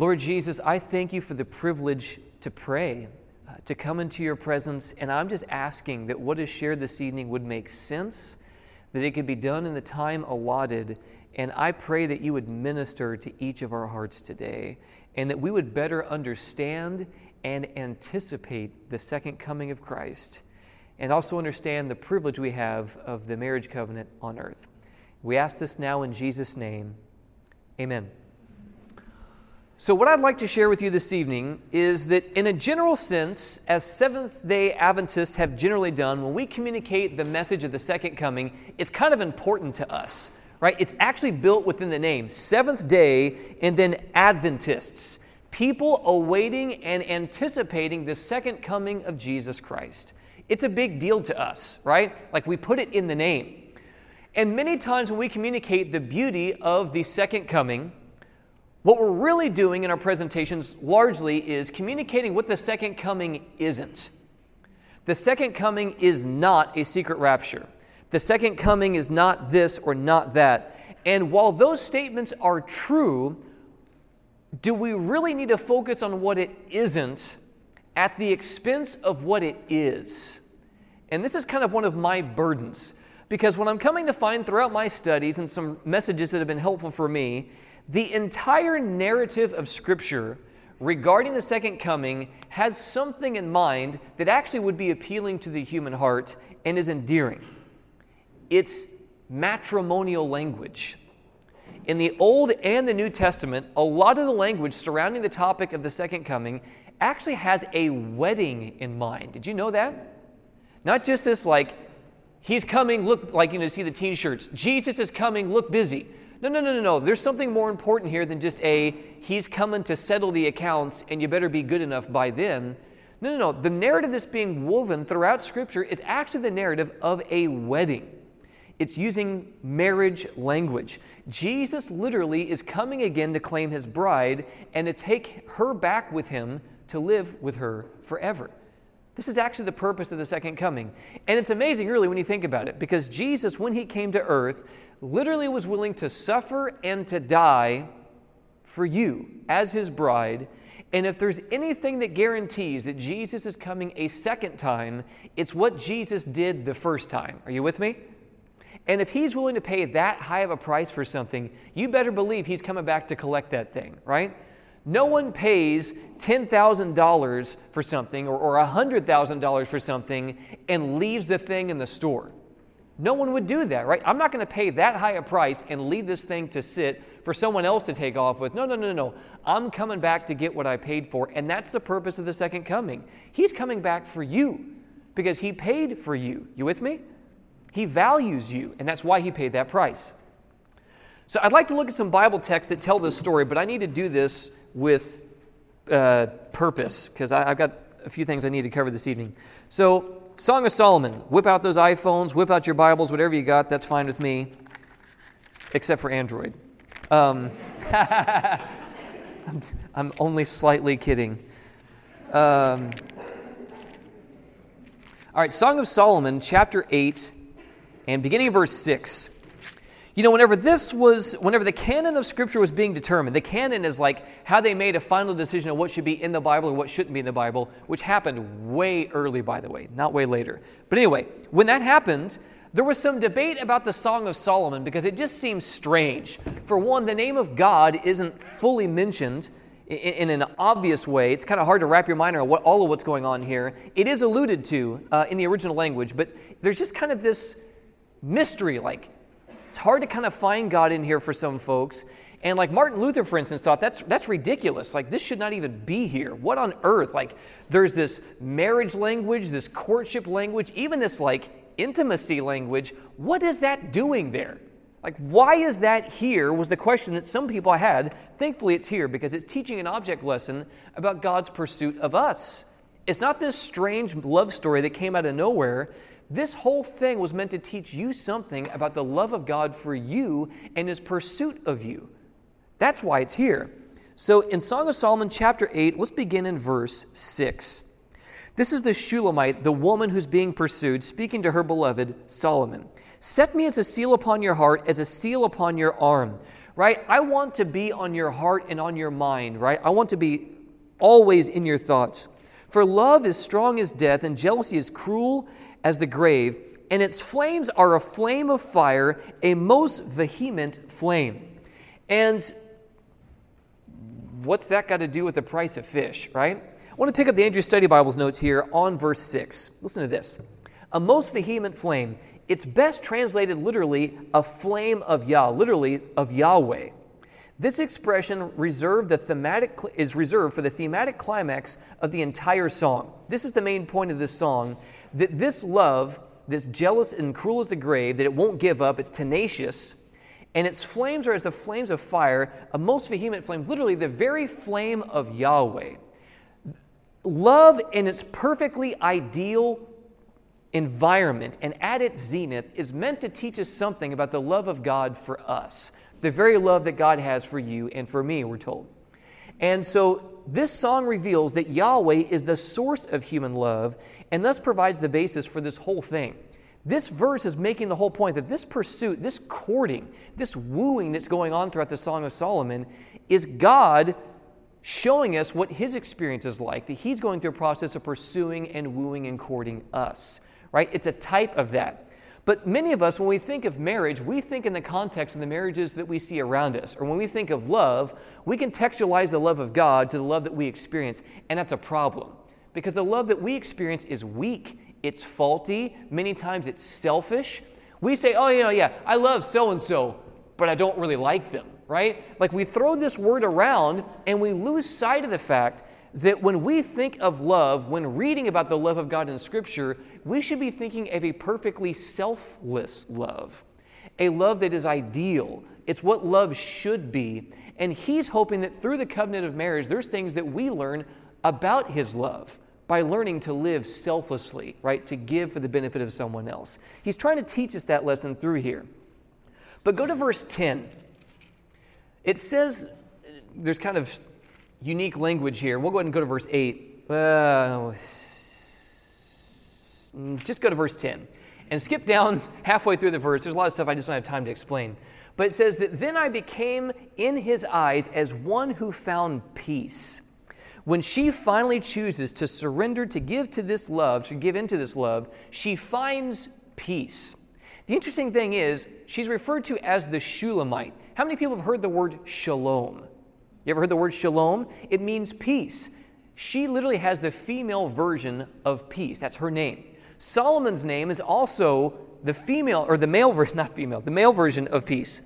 Lord Jesus, I thank you for the privilege to pray, uh, to come into your presence, and I'm just asking that what is shared this evening would make sense, that it could be done in the time allotted, and I pray that you would minister to each of our hearts today, and that we would better understand and anticipate the second coming of Christ, and also understand the privilege we have of the marriage covenant on earth. We ask this now in Jesus' name. Amen. So, what I'd like to share with you this evening is that, in a general sense, as Seventh day Adventists have generally done, when we communicate the message of the second coming, it's kind of important to us, right? It's actually built within the name Seventh day and then Adventists, people awaiting and anticipating the second coming of Jesus Christ. It's a big deal to us, right? Like we put it in the name. And many times when we communicate the beauty of the second coming, what we're really doing in our presentations largely is communicating what the second coming isn't. The second coming is not a secret rapture. The second coming is not this or not that. And while those statements are true, do we really need to focus on what it isn't at the expense of what it is? And this is kind of one of my burdens because what I'm coming to find throughout my studies and some messages that have been helpful for me the entire narrative of Scripture regarding the second coming has something in mind that actually would be appealing to the human heart and is endearing. It's matrimonial language. In the Old and the New Testament, a lot of the language surrounding the topic of the second coming actually has a wedding in mind. Did you know that? Not just this, like, he's coming, look, like, you know, see the t shirts. Jesus is coming, look busy. No, no, no, no, no. There's something more important here than just a, he's coming to settle the accounts and you better be good enough by then. No, no, no. The narrative that's being woven throughout Scripture is actually the narrative of a wedding. It's using marriage language. Jesus literally is coming again to claim his bride and to take her back with him to live with her forever. This is actually the purpose of the second coming. And it's amazing, really, when you think about it, because Jesus, when he came to earth, literally was willing to suffer and to die for you as his bride. And if there's anything that guarantees that Jesus is coming a second time, it's what Jesus did the first time. Are you with me? And if he's willing to pay that high of a price for something, you better believe he's coming back to collect that thing, right? No one pays $10,000 for something or, or $100,000 for something and leaves the thing in the store. No one would do that, right? I'm not going to pay that high a price and leave this thing to sit for someone else to take off with. No, no, no, no. I'm coming back to get what I paid for. And that's the purpose of the second coming. He's coming back for you because he paid for you. You with me? He values you, and that's why he paid that price. So I'd like to look at some Bible texts that tell this story, but I need to do this with uh, purpose because I've got a few things I need to cover this evening. So, Song of Solomon whip out those iPhones, whip out your Bibles, whatever you got, that's fine with me, except for Android. Um, I'm, only slightly kidding. Um, all right, Song of Solomon, chapter 8, and beginning of verse 6. You know, whenever this was, whenever the canon of Scripture was being determined, the canon is like how they made a final decision of what should be in the Bible and what shouldn't be in the Bible, which happened way early, by the way, not way later. But anyway, when that happened, there was some debate about the Song of Solomon because it just seems strange. For one, the name of God isn't fully mentioned in, an obvious way. It's kind of hard to wrap your mind around what, all of what's going on here. It is alluded to uh, in the original language, but there's just kind of this mystery like it's hard to kind of find God in here for some folks. And like Martin Luther, for instance, thought that's that's ridiculous. Like this should not even be here. What on earth? Like there's this marriage language, this courtship language, even this like intimacy language. What is that doing there? Like why is that here? Was the question that some people had. Thankfully, it's here because it's teaching an object lesson about God's pursuit of us. It's not this strange love story that came out of nowhere. This whole thing was meant to teach you something about the love of God for you and his pursuit of you. That's why it's here. So in Song of Solomon, chapter 8, let's begin in verse 6. This is the Shulamite, the woman who's being pursued, speaking to her beloved Solomon. Set me as a seal upon your heart, as a seal upon your arm. right? I want to be on your heart and on your mind, right? I want to be always in your thoughts. For love is strong as death, and jealousy is cruel as the grave, and its flames are a flame of fire, a most vehement flame. And what's that got to do with the price of fish, right? I want to pick up the Andrews Study Bible's notes here on verse 6. Listen to this. A most vehement flame. It's best translated literally a flame of Yah, literally of Yahweh. This expression reserved the thematic, is reserved for the thematic climax of the entire song. This is the main point of this song that this love, this jealous and cruel as the grave, that it won't give up, it's tenacious, and its flames are as the flames of fire, a most vehement flame, literally the very flame of Yahweh. Love in its perfectly ideal environment and at its zenith is meant to teach us something about the love of God for us the very love that God has for you and for me, we're told. And so this song reveals that Yahweh is the source of human love and thus provides the basis for this whole thing. This verse is making the whole point that this pursuit, this courting, this wooing that's going on throughout the Song of Solomon is God showing us what his experience is like, that he's going through a process of pursuing and wooing and courting us, right? It's a type of that. But many of us, when we think of marriage, we think in the context of the marriages that we see around us. Or when we think of love, we contextualize the love of God to the love that we experience. And that's a problem. Because the love that we experience is weak, it's faulty, many times it's selfish. We say, oh, you know, yeah, I love so and so, but I don't really like them, right? Like we throw this word around and we lose sight of the fact that when we think of love, when reading about the love of God in Scripture, we should be thinking of a perfectly selfless love, a love that is ideal. It's what love should be. And He's hoping that through the covenant of marriage, there's things that we learn about His love by learning to live selflessly, right? To give for the benefit of someone else. He's trying to teach us that lesson through here. But go to verse 10. It says, there's kind of unique language here. We'll go ahead and go to verse 8. Uh, just go to verse 10 and skip down halfway through the verse. There's a lot of stuff I just don't have time to explain. But it says that then I became in his eyes as one who found peace. When she finally chooses to surrender, to give to this love, to give into this love, she finds peace. The interesting thing is, she's referred to as the Shulamite. How many people have heard the word shalom? You ever heard the word shalom? It means peace. She literally has the female version of peace. That's her name. Solomon's name is also the female, or the male version, not female, the male version of peace.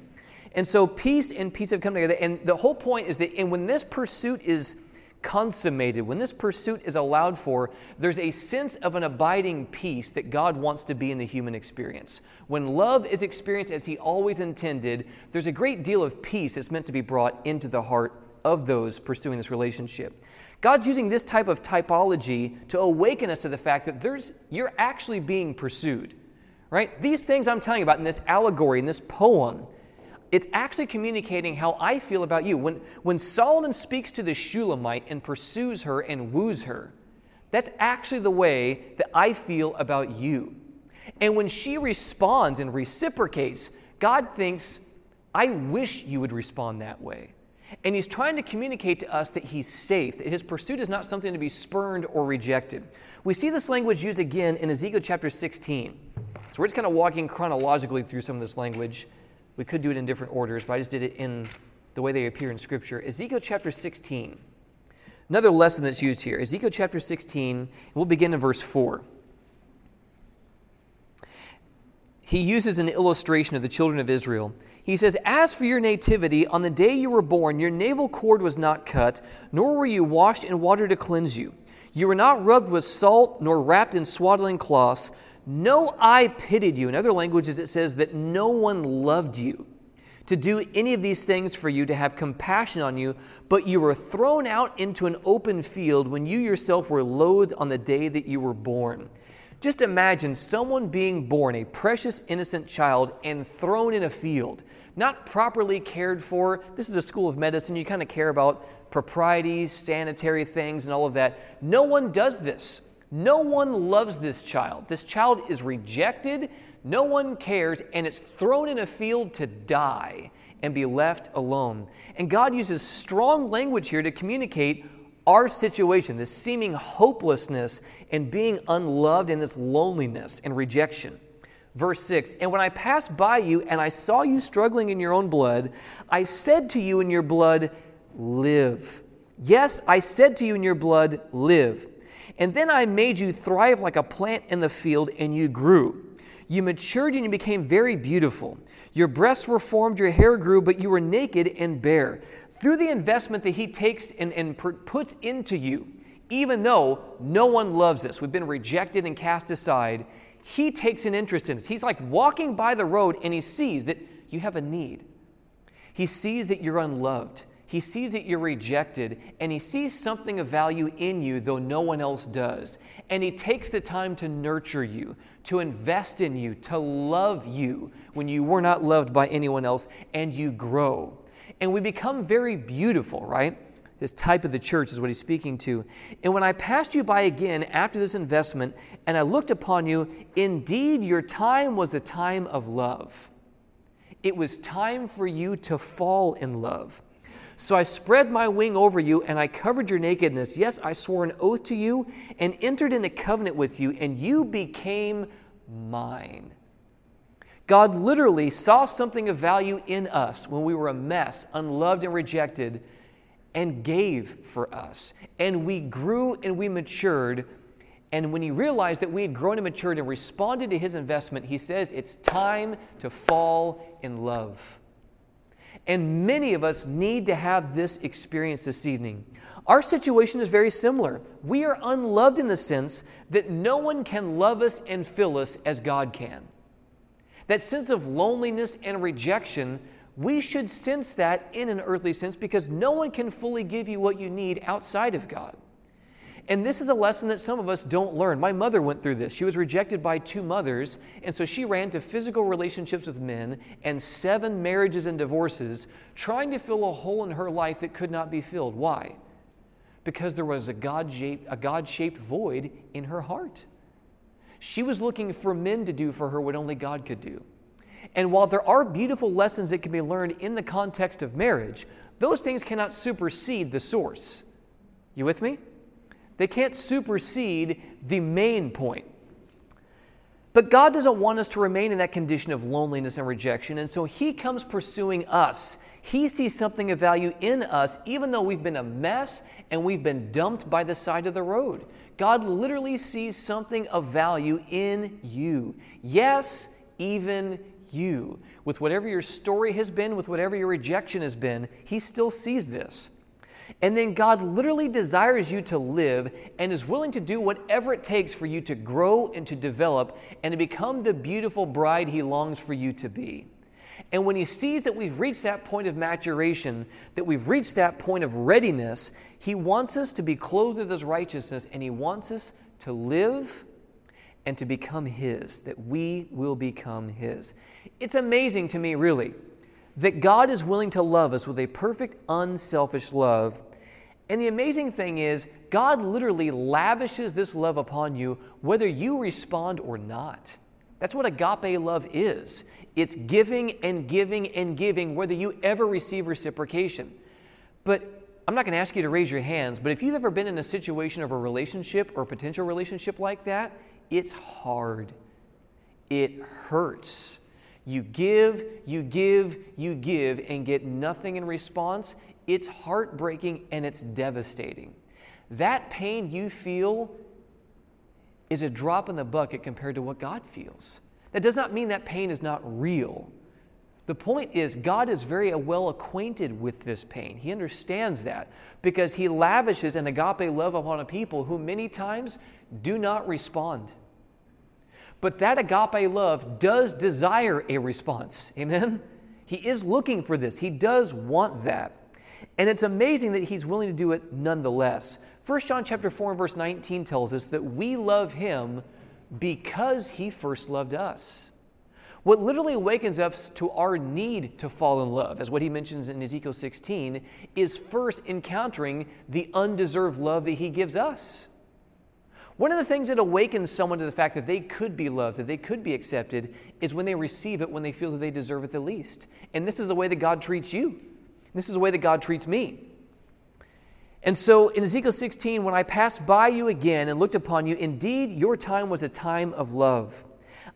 And so peace and peace have come together. And the whole point is that and when this pursuit is consummated, when this pursuit is allowed for, there's a sense of an abiding peace that God wants to be in the human experience. When love is experienced as He always intended, there's a great deal of peace that's meant to be brought into the heart of those pursuing this relationship. God's using this type of typology to awaken us to the fact that there's, you're actually being pursued, right? These things I'm telling you about in this allegory, in this poem, it's actually communicating how I feel about you. When, when Solomon speaks to the Shulamite and pursues her and woos her, that's actually the way that I feel about you. And when she responds and reciprocates, God thinks, I wish you would respond that way. And he's trying to communicate to us that he's safe, that his pursuit is not something to be spurned or rejected. We see this language used again in Ezekiel chapter 16. So we're just kind of walking chronologically through some of this language. We could do it in different orders, but I just did it in the way they appear in Scripture. Ezekiel chapter 16. Another lesson that's used here. Ezekiel chapter 16, we'll begin in verse 4. He uses an illustration of the children of Israel he says, As for your nativity, on the day you were born, your navel cord was not cut, nor were you washed in water to cleanse you. You were not rubbed with salt, nor wrapped in swaddling cloths. No eye pitied you. In other languages, it says that no one loved you to do any of these things for you, to have compassion on you, but you were thrown out into an open field when you yourself were loathed on the day that you were born. Just imagine someone being born, a precious, innocent child, and thrown in a field, not properly cared for. This is a school of medicine. You kind of care about proprieties, sanitary things, and all of that. No one does this. No one loves this child. This child is rejected, No one cares, and it's thrown in a field to die and be left alone. And God uses strong language here to communicate our situation, this seeming hopelessness and being unloved and this loneliness and rejection. Verse 6 And when I passed by you and I saw you struggling in your own blood, I said to you in your blood, Live. Yes, I said to you in your blood, Live. And then I made you thrive like a plant in the field, and you grew. You matured and you became very beautiful. Your breasts were formed, your hair grew, but you were naked and bare. Through the investment that He takes and, and puts into you, even though no one loves us, we've been rejected and cast aside, He takes an interest in us. He's like walking by the road and He sees that you have a need. He sees that you're unloved. He sees that you're rejected and he sees something of value in you, though no one else does. And he takes the time to nurture you, to invest in you, to love you when you were not loved by anyone else, and you grow. And we become very beautiful, right? This type of the church is what he's speaking to. And when I passed you by again after this investment, and I looked upon you, indeed your time was a time of love. It was time for you to fall in love. So I spread my wing over you, and I covered your nakedness. Yes, I swore an oath to you and entered into covenant with you, and you became mine. God literally saw something of value in us when we were a mess, unloved and rejected, and gave for us. And we grew and we matured. And when he realized that we had grown and matured and responded to his investment, he says, It's time to fall in love. And many of us need to have this experience this evening. Our situation is very similar. We are unloved in the sense that no one can love us and fill us as God can. That sense of loneliness and rejection, we should sense that in an earthly sense because no one can fully give you what you need outside of God. And this is a lesson that some of us don't learn. My mother went through this. She was rejected by two mothers, and so she ran to physical relationships with men and seven marriages and divorces, trying to fill a hole in her life that could not be filled. Why? Because there was a God shaped, a God shaped void in her heart. She was looking for men to do for her what only God could do. And while there are beautiful lessons that can be learned in the context of marriage, those things cannot supersede the source. You with me? They can't supersede the main point. But God doesn't want us to remain in that condition of loneliness and rejection, and so He comes pursuing us. He sees something of value in us, even though we've been a mess and we've been dumped by the side of the road. God literally sees something of value in you. Yes, even you. With whatever your story has been, with whatever your rejection has been, He still sees this. And then God literally desires you to live and is willing to do whatever it takes for you to grow and to develop and to become the beautiful bride He longs for you to be. And when He sees that we've reached that point of maturation, that we've reached that point of readiness, He wants us to be clothed with His righteousness and He wants us to live and to become His, that we will become His. It's amazing to me, really that God is willing to love us with a perfect, unselfish love. And the amazing thing is, God literally lavishes this love upon you whether you respond or not. That's what agape love is it's giving and giving and giving, whether you ever receive reciprocation. But I'm not going to ask you to raise your hands, but if you've ever been in a situation of a relationship or a potential relationship like that, it's hard. It hurts. You give, you give, you give, and get nothing in response. It's heartbreaking and it's devastating. That pain you feel is a drop in the bucket compared to what God feels. That does not mean that pain is not real. The point is, God is very well acquainted with this pain. He understands that because He lavishes an agape love upon a people who many times do not respond. But that agape love does desire a response. Amen? He is looking for this, he does want that. And it's amazing that he's willing to do it nonetheless. 1 John chapter 4 and verse 19 tells us that we love him because he first loved us. What literally awakens us to our need to fall in love, as what he mentions in Ezekiel 16, is first encountering the undeserved love that he gives us. One of the things that awakens someone to the fact that they could be loved, that they could be accepted, is when they receive it when they feel that they deserve it the least. And this is the way that God treats you. This is the way that God treats me. And so in Ezekiel 16, when I passed by you again and looked upon you, indeed your time was a time of love.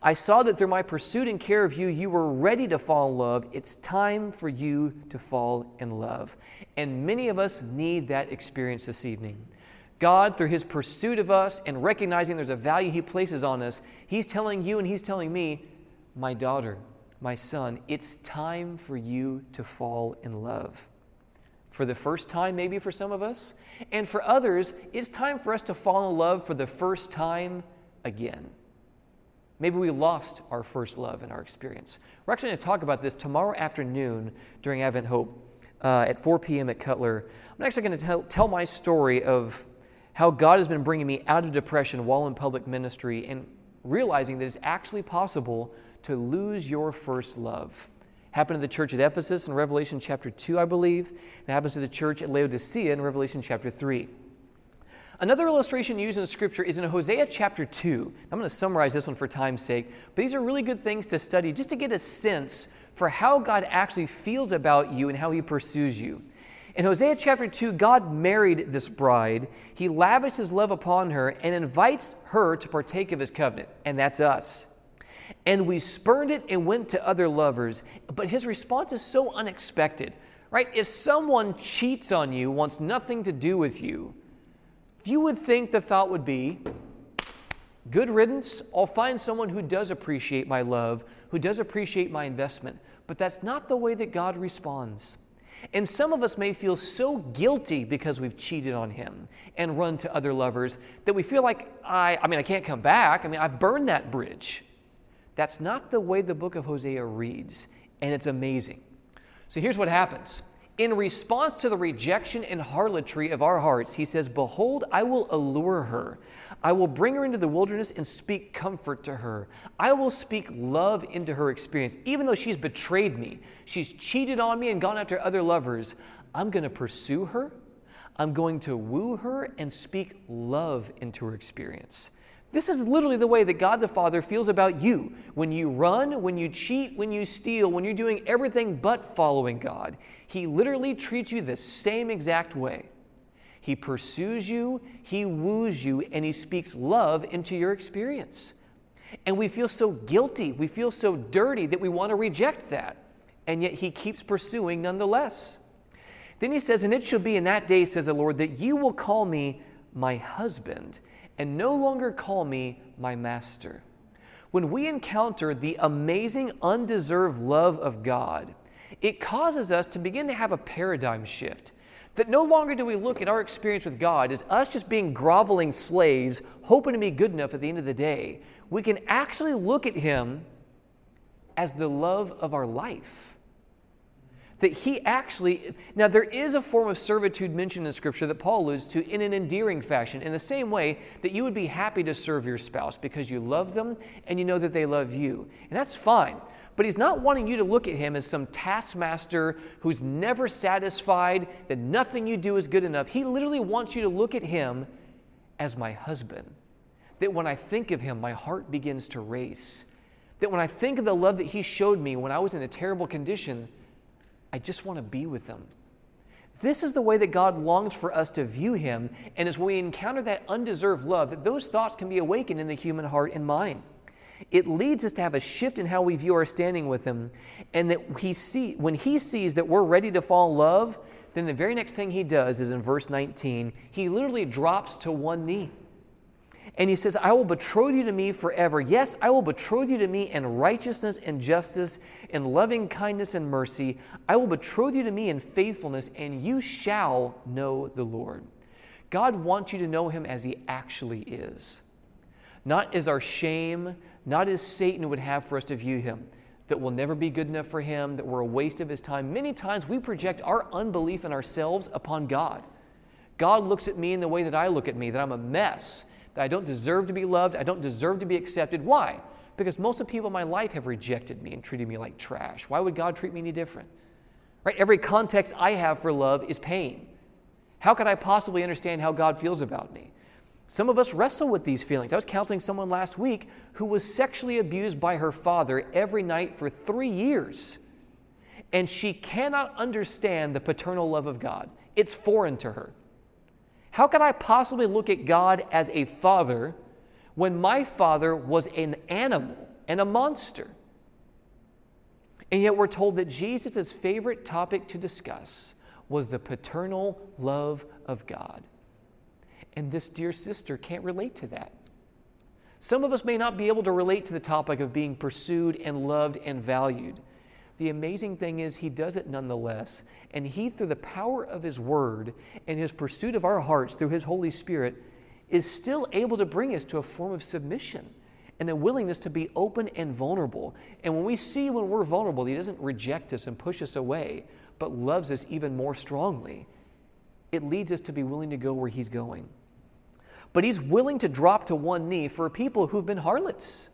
I saw that through my pursuit and care of you, you were ready to fall in love. It's time for you to fall in love. And many of us need that experience this evening. God, through his pursuit of us and recognizing there's a value he places on us, he's telling you and he's telling me, my daughter, my son, it's time for you to fall in love. For the first time, maybe for some of us, and for others, it's time for us to fall in love for the first time again. Maybe we lost our first love in our experience. We're actually going to talk about this tomorrow afternoon during Advent Hope uh, at 4 p.m. at Cutler. I'm actually going to tell, tell my story of how God has been bringing me out of depression while in public ministry and realizing that it's actually possible to lose your first love. Happened to the church at Ephesus in Revelation chapter 2, I believe. It happens to the church at Laodicea in Revelation chapter 3. Another illustration used in Scripture is in Hosea chapter 2. I'm going to summarize this one for time's sake, but these are really good things to study just to get a sense for how God actually feels about you and how he pursues you. In Hosea chapter 2, God married this bride. He lavished his love upon her and invites her to partake of his covenant, and that's us. And we spurned it and went to other lovers, but his response is so unexpected, right? If someone cheats on you, wants nothing to do with you, you would think the thought would be good riddance. I'll find someone who does appreciate my love, who does appreciate my investment. But that's not the way that God responds. And some of us may feel so guilty because we've cheated on him and run to other lovers that we feel like, I, I mean, I can't come back. I mean, I've burned that bridge. That's not the way the book of Hosea reads, and it's amazing. So here's what happens in response to the rejection and harlotry of our hearts, he says, Behold, I will allure her. I will bring her into the wilderness and speak comfort to her. I will speak love into her experience. Even though she's betrayed me, she's cheated on me and gone after other lovers, I'm going to pursue her. I'm going to woo her and speak love into her experience. This is literally the way that God the Father feels about you. When you run, when you cheat, when you steal, when you're doing everything but following God, He literally treats you the same exact way. He pursues you, He woos you, and He speaks love into your experience. And we feel so guilty, we feel so dirty that we want to reject that. And yet He keeps pursuing nonetheless. Then He says, And it shall be in that day, says the Lord, that you will call me my husband and no longer call me my master. When we encounter the amazing, undeserved love of God, it causes us to begin to have a paradigm shift. That no longer do we look at our experience with God as us just being groveling slaves, hoping to be good enough at the end of the day. We can actually look at Him as the love of our life that he actually, now there is a form of servitude mentioned in Scripture that Paul alludes to in an endearing fashion, in the same way that you would be happy to serve your spouse because you love them and you know that they love you. And that's fine. But he's not wanting you to look at him as some taskmaster who's never satisfied, that nothing you do is good enough. He literally wants you to look at him as my husband. That when I think of him, my heart begins to race. That when I think of the love that he showed me when I was in a terrible condition, I just want to be with them. This is the way that God longs for us to view Him, and as we encounter that undeserved love, that those thoughts can be awakened in the human heart and mind. It leads us to have a shift in how we view our standing with Him, and that he see, when He sees that we're ready to fall in love, then the very next thing He does is in verse 19, He literally drops to one knee. And he says, I will betroth you to me forever. Yes, I will betroth you to me in righteousness and justice, in loving kindness and mercy. I will betroth you to me in faithfulness, and you shall know the Lord. God wants you to know him as he actually is, not as our shame, not as Satan would have for us to view him, that we'll never be good enough for him, that we're a waste of his time. Many times we project our unbelief in ourselves upon God. God looks at me in the way that I look at me, that I'm a mess that I don't deserve to be loved, I don't deserve to be accepted. Why? Because most of the people in my life have rejected me and treated me like trash. Why would God treat me any different? Right? Every context I have for love is pain. How could I possibly understand how God feels about me? Some of us wrestle with these feelings. I was counseling someone last week who was sexually abused by her father every night for three years. And she cannot understand the paternal love of God. It's foreign to her. How can I possibly look at God as a father when my father was an animal and a monster? And yet we're told that Jesus' favorite topic to discuss was the paternal love of God. And this dear sister can't relate to that. Some of us may not be able to relate to the topic of being pursued and loved and valued. The amazing thing is, he does it nonetheless. And he, through the power of his word and his pursuit of our hearts through his Holy Spirit, is still able to bring us to a form of submission and a willingness to be open and vulnerable. And when we see when we're vulnerable, he doesn't reject us and push us away, but loves us even more strongly. It leads us to be willing to go where he's going. But he's willing to drop to one knee for people who've been harlots,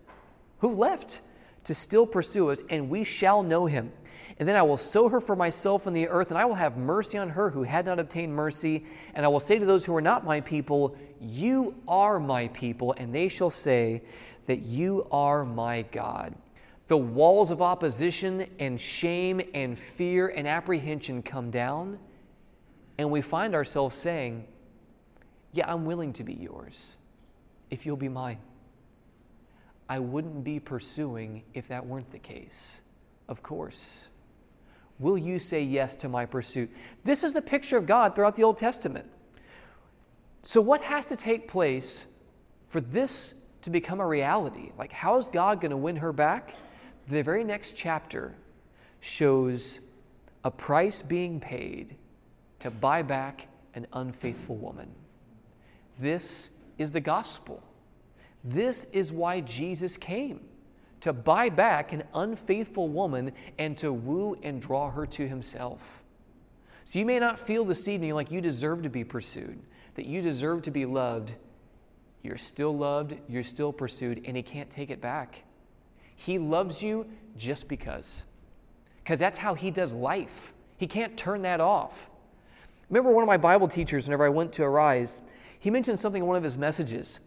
who've left to still pursue us, and we shall know him. And then I will sow her for myself in the earth, and I will have mercy on her who had not obtained mercy. And I will say to those who are not my people, You are my people, and they shall say that you are my God. The walls of opposition and shame and fear and apprehension come down, and we find ourselves saying, yeah, I'm willing to be yours if you'll be mine. I wouldn't be pursuing if that weren't the case. Of course. Will you say yes to my pursuit? This is the picture of God throughout the Old Testament. So, what has to take place for this to become a reality? Like, how is God going to win her back? The very next chapter shows a price being paid to buy back an unfaithful woman. This is the gospel. This is why Jesus came to buy back an unfaithful woman and to woo and draw her to himself. So you may not feel this evening like you deserve to be pursued, that you deserve to be loved. You're still loved, you're still pursued, and he can't take it back. He loves you just because. Because that's how he does life. He can't turn that off. Remember one of my Bible teachers, whenever I went to Arise, he mentioned something in one of his messages.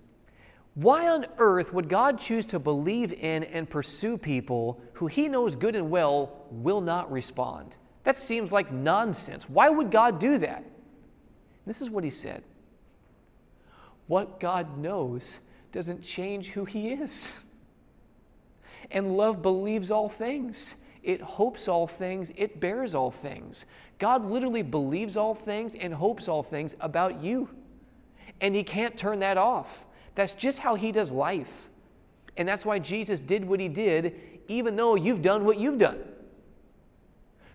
Why on earth would God choose to believe in and pursue people who he knows good and well will not respond? That seems like nonsense. Why would God do that? This is what he said What God knows doesn't change who he is. And love believes all things, it hopes all things, it bears all things. God literally believes all things and hopes all things about you and he can't turn that off. That's just how he does life. And that's why Jesus did what he did, even though you've done what you've done.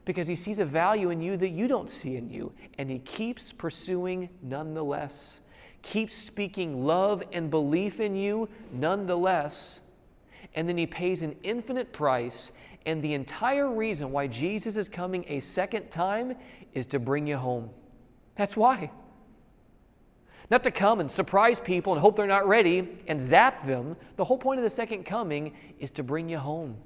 Because he sees a value in you that you don't see in you, and he keeps pursuing nonetheless. Keeps speaking love and belief in you nonetheless. And then he pays an infinite price. And the entire reason why Jesus is coming a second time is to bring you home. That's why. Not to come and surprise people and hope they're not ready and zap them. The whole point of the second coming is to bring you home,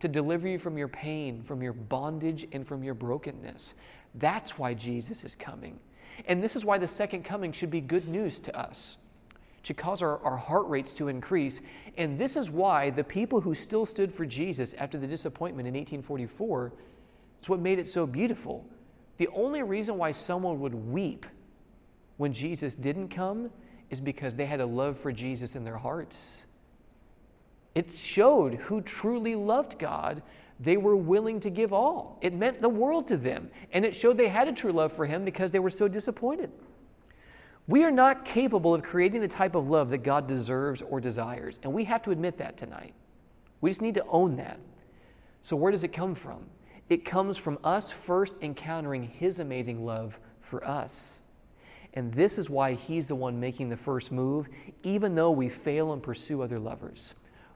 to deliver you from your pain, from your bondage, and from your brokenness. That's why Jesus is coming. And this is why the second coming should be good news to us. It should cause our, our heart rates to increase. And this is why the people who still stood for Jesus after the disappointment in 1844, it's what made it so beautiful. The only reason why someone would weep when Jesus didn't come is because they had a love for Jesus in their hearts. It showed who truly loved God. They were willing to give all. It meant the world to them. And it showed they had a true love for Him because they were so disappointed. We are not capable of creating the type of love that God deserves or desires. And we have to admit that tonight. We just need to own that. So, where does it come from? It comes from us first encountering His amazing love for us. And this is why he's the one making the first move, even though we fail and pursue other lovers.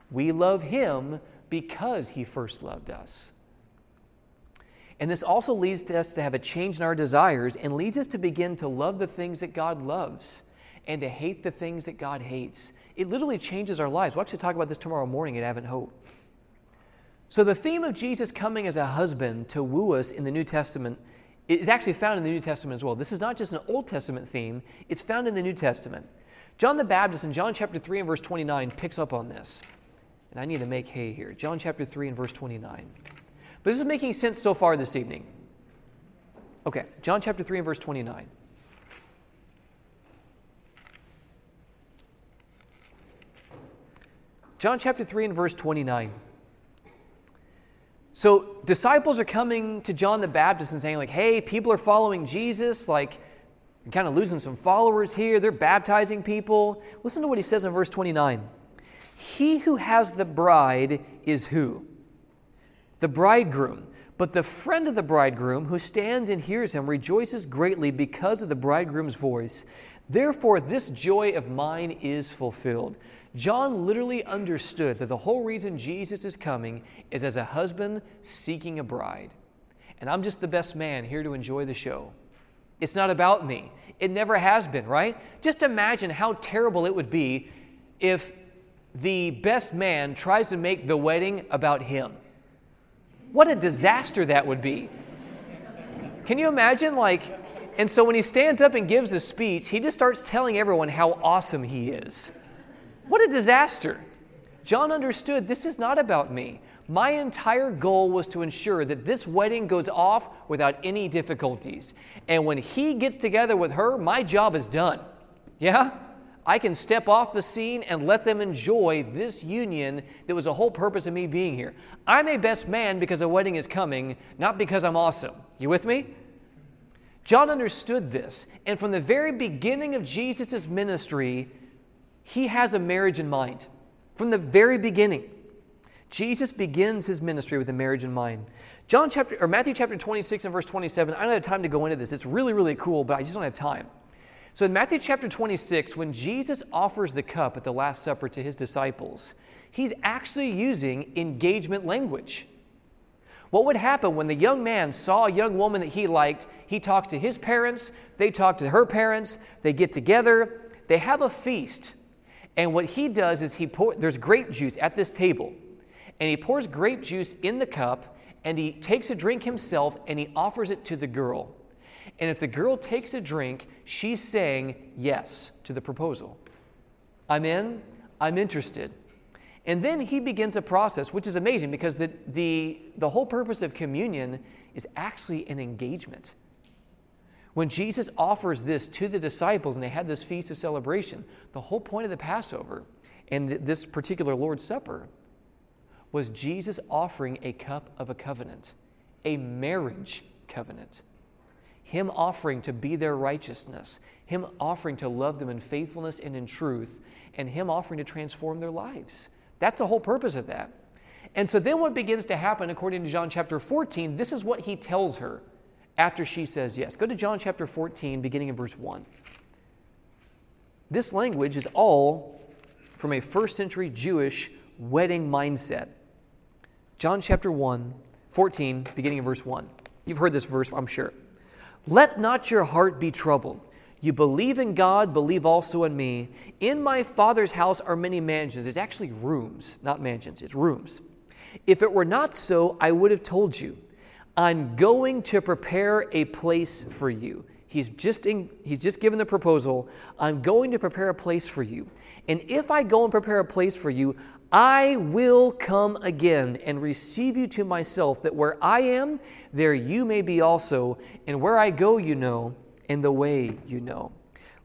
We love him because he first loved us. And this also leads to us to have a change in our desires and leads us to begin to love the things that God loves and to hate the things that God hates. It literally changes our lives. We'll actually talk about this tomorrow morning at Advent Hope. So, the theme of Jesus coming as a husband to woo us in the New Testament is actually found in the New Testament as well. This is not just an Old Testament theme, it's found in the New Testament. John the Baptist in John chapter 3 and verse 29 picks up on this. And I need to make hay here. John chapter 3 and verse 29. But this is making sense so far this evening. Okay, John chapter 3 and verse 29. John chapter 3 and verse 29. So disciples are coming to John the Baptist and saying, like, hey, people are following Jesus, like, you're kind of losing some followers here. They're baptizing people. Listen to what he says in verse 29. He who has the bride is who? The bridegroom. But the friend of the bridegroom who stands and hears him rejoices greatly because of the bridegroom's voice. Therefore, this joy of mine is fulfilled. John literally understood that the whole reason Jesus is coming is as a husband seeking a bride. And I'm just the best man here to enjoy the show. It's not about me. It never has been, right? Just imagine how terrible it would be if the best man tries to make the wedding about him. What a disaster that would be. Can you imagine? Like, and so when he stands up and gives a speech, he just starts telling everyone how awesome he is. What a disaster. John understood this is not about me. My entire goal was to ensure that this wedding goes off without any difficulties. And when he gets together with her, my job is done. Yeah? I can step off the scene and let them enjoy this union that was the whole purpose of me being here. I'm a best man because a wedding is coming, not because I'm awesome. You with me? John understood this, and from the very beginning of Jesus' ministry, he has a marriage in mind from the very beginning. Jesus begins his ministry with a marriage in mind. John chapter or Matthew chapter 26 and verse 27. I don't have time to go into this. It's really really cool, but I just don't have time. So in Matthew chapter 26, when Jesus offers the cup at the Last Supper to his disciples, he's actually using engagement language. What would happen when the young man saw a young woman that he liked? He talks to his parents, they talk to her parents, they get together, they have a feast. And what he does is he pour, there's grape juice at this table, and he pours grape juice in the cup, and he takes a drink himself and he offers it to the girl. And if the girl takes a drink, she's saying yes to the proposal. I'm in, I'm interested. And then he begins a process, which is amazing because the, the, the whole purpose of communion is actually an engagement. When Jesus offers this to the disciples and they had this feast of celebration, the whole point of the Passover and this particular Lord's Supper was Jesus offering a cup of a covenant, a marriage covenant. Him offering to be their righteousness, Him offering to love them in faithfulness and in truth, and Him offering to transform their lives. That's the whole purpose of that. And so then what begins to happen, according to John chapter 14, this is what He tells her after she says yes. Go to John chapter 14, beginning in verse 1. This language is all from a first century Jewish wedding mindset. John chapter 1, 14, beginning in verse 1. You've heard this verse, I'm sure. Let not your heart be troubled. You believe in God, believe also in me. In my Father's house are many mansions. It's actually rooms, not mansions, it's rooms. If it were not so, I would have told you. I'm going to prepare a place for you. He's just, in, he's just given the proposal. I'm going to prepare a place for you. And if I go and prepare a place for you, I will come again and receive you to myself, that where I am, there you may be also. And where I go, you know, and the way you know.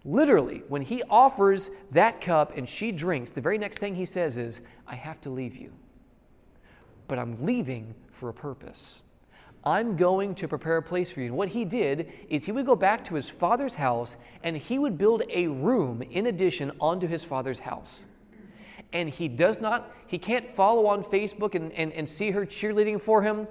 Literally, when he offers that cup and she drinks, the very next thing he says is, I have to leave you. But I'm leaving for a purpose. I'm going to prepare a place for you. And what he did is he would go back to his father's house and he would build a room in addition onto his father's house. And he does not, he can't follow on Facebook and, and, and see her cheerleading for him.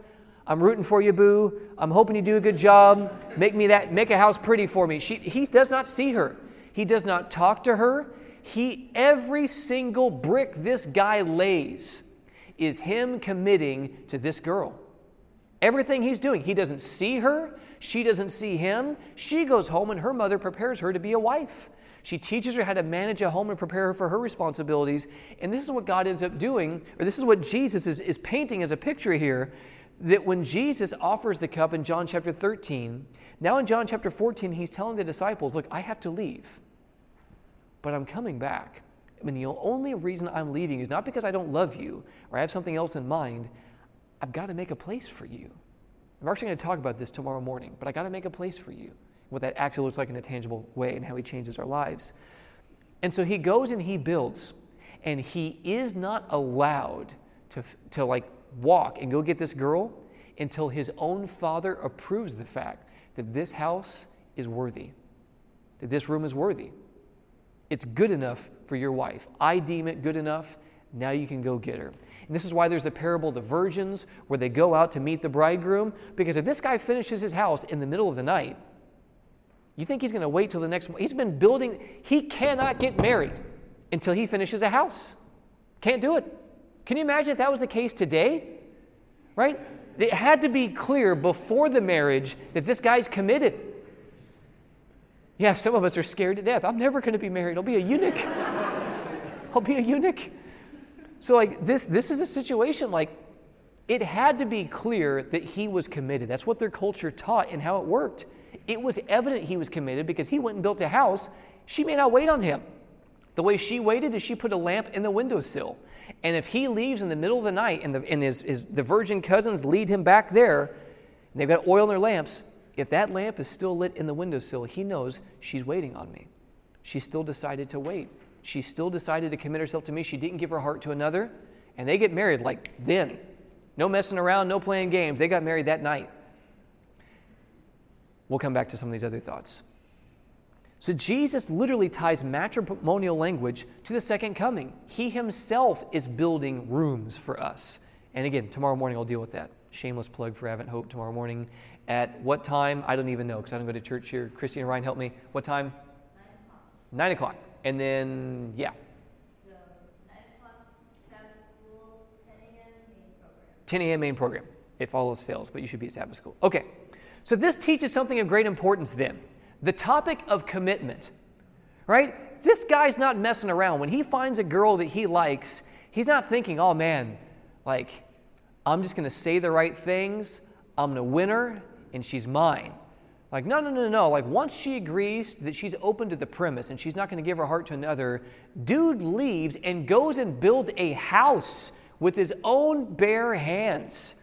I'm rooting for you, boo. I'm hoping you do a good job. Make me that, make a house pretty for me. She, he does not see her. He does not talk to her. He, every single brick this guy lays is him committing to this girl. Everything he's doing, he doesn't see her, she doesn't see him. She goes home and her mother prepares her to be a wife. She teaches her how to manage a home and prepare her for her responsibilities. And this is what God ends up doing, or this is what Jesus is, is painting as a picture here that when Jesus offers the cup in John chapter 13, now in John chapter 14, he's telling the disciples, Look, I have to leave, but I'm coming back. I mean, the only reason I'm leaving is not because I don't love you or I have something else in mind. I've got to make a place for you. I'm actually going to talk about this tomorrow morning, but I got to make a place for you. What that actually looks like in a tangible way and how he changes our lives. And so he goes and he builds, and he is not allowed to, to like walk and go get this girl until his own father approves the fact that this house is worthy, that this room is worthy. It's good enough for your wife. I deem it good enough. Now you can go get her. And this is why there's the parable of the virgins where they go out to meet the bridegroom. Because if this guy finishes his house in the middle of the night, you think he's going to wait till the next morning? He's been building, he cannot get married until he finishes a house. Can't do it. Can you imagine if that was the case today? Right? It had to be clear before the marriage that this guy's committed. Yeah, some of us are scared to death. I'm never going to be married. I'll be a eunuch. I'll be a eunuch. So, like, this, this is a situation like it had to be clear that he was committed. That's what their culture taught and how it worked. It was evident he was committed because he went and built a house. She may not wait on him. The way she waited is she put a lamp in the windowsill. And if he leaves in the middle of the night and, the, and his, his, the virgin cousins lead him back there, and they've got oil in their lamps, if that lamp is still lit in the windowsill, he knows she's waiting on me. She still decided to wait. She still decided to commit herself to me. She didn't give her heart to another. And they get married like then. No messing around, no playing games. They got married that night. We'll come back to some of these other thoughts. So Jesus literally ties matrimonial language to the second coming. He himself is building rooms for us. And again, tomorrow morning I'll deal with that. Shameless plug for Advent Hope tomorrow morning. At what time? I don't even know because I don't go to church here. Christy and Ryan, help me. What time? Nine o'clock. Nine o'clock. And then, yeah. So nine o'clock, Sabbath school, ten AM main program. 10 a.m. main program, if all else fails, but you should be at Sabbath school. Okay, so this teaches something of great importance then the topic of commitment, right? This guy's not messing around. When he finds a girl that he likes, he's not thinking, oh man, like, I'm just going to say the right things, I'm going to win her, and she's mine. Like, no, no, no, no. Like, once she agrees that she's open to the premise and she's not going to give her heart to another, dude leaves and goes and builds a house with his own bare hands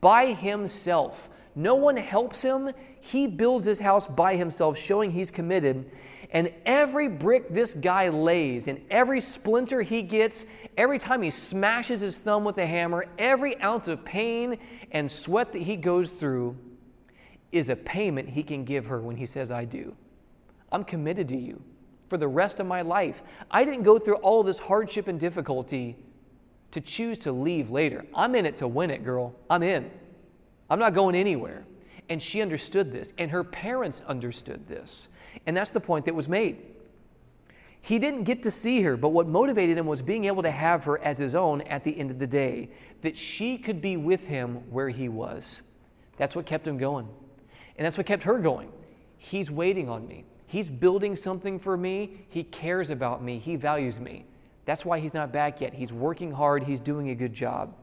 by himself. No one helps him. He builds his house by himself, showing he's committed. And every brick this guy lays, and every splinter he gets, every time he smashes his thumb with a hammer, every ounce of pain and sweat that he goes through is a payment he can give her when he says, I do. I'm committed to you for the rest of my life. I didn't go through all this hardship and difficulty to choose to leave later. I'm in it to win it, girl. I'm in. I'm not going anywhere. And she understood this, and her parents understood this. And that's the point that was made. He didn't get to see her, but what motivated him was being able to have her as his own at the end of the day, that she could be with him where he was. That's what kept him going. And that's what kept her going. He's waiting on me. He's building something for me. He cares about me. He values me. That's why he's not back yet. He's working hard. He's doing a good job.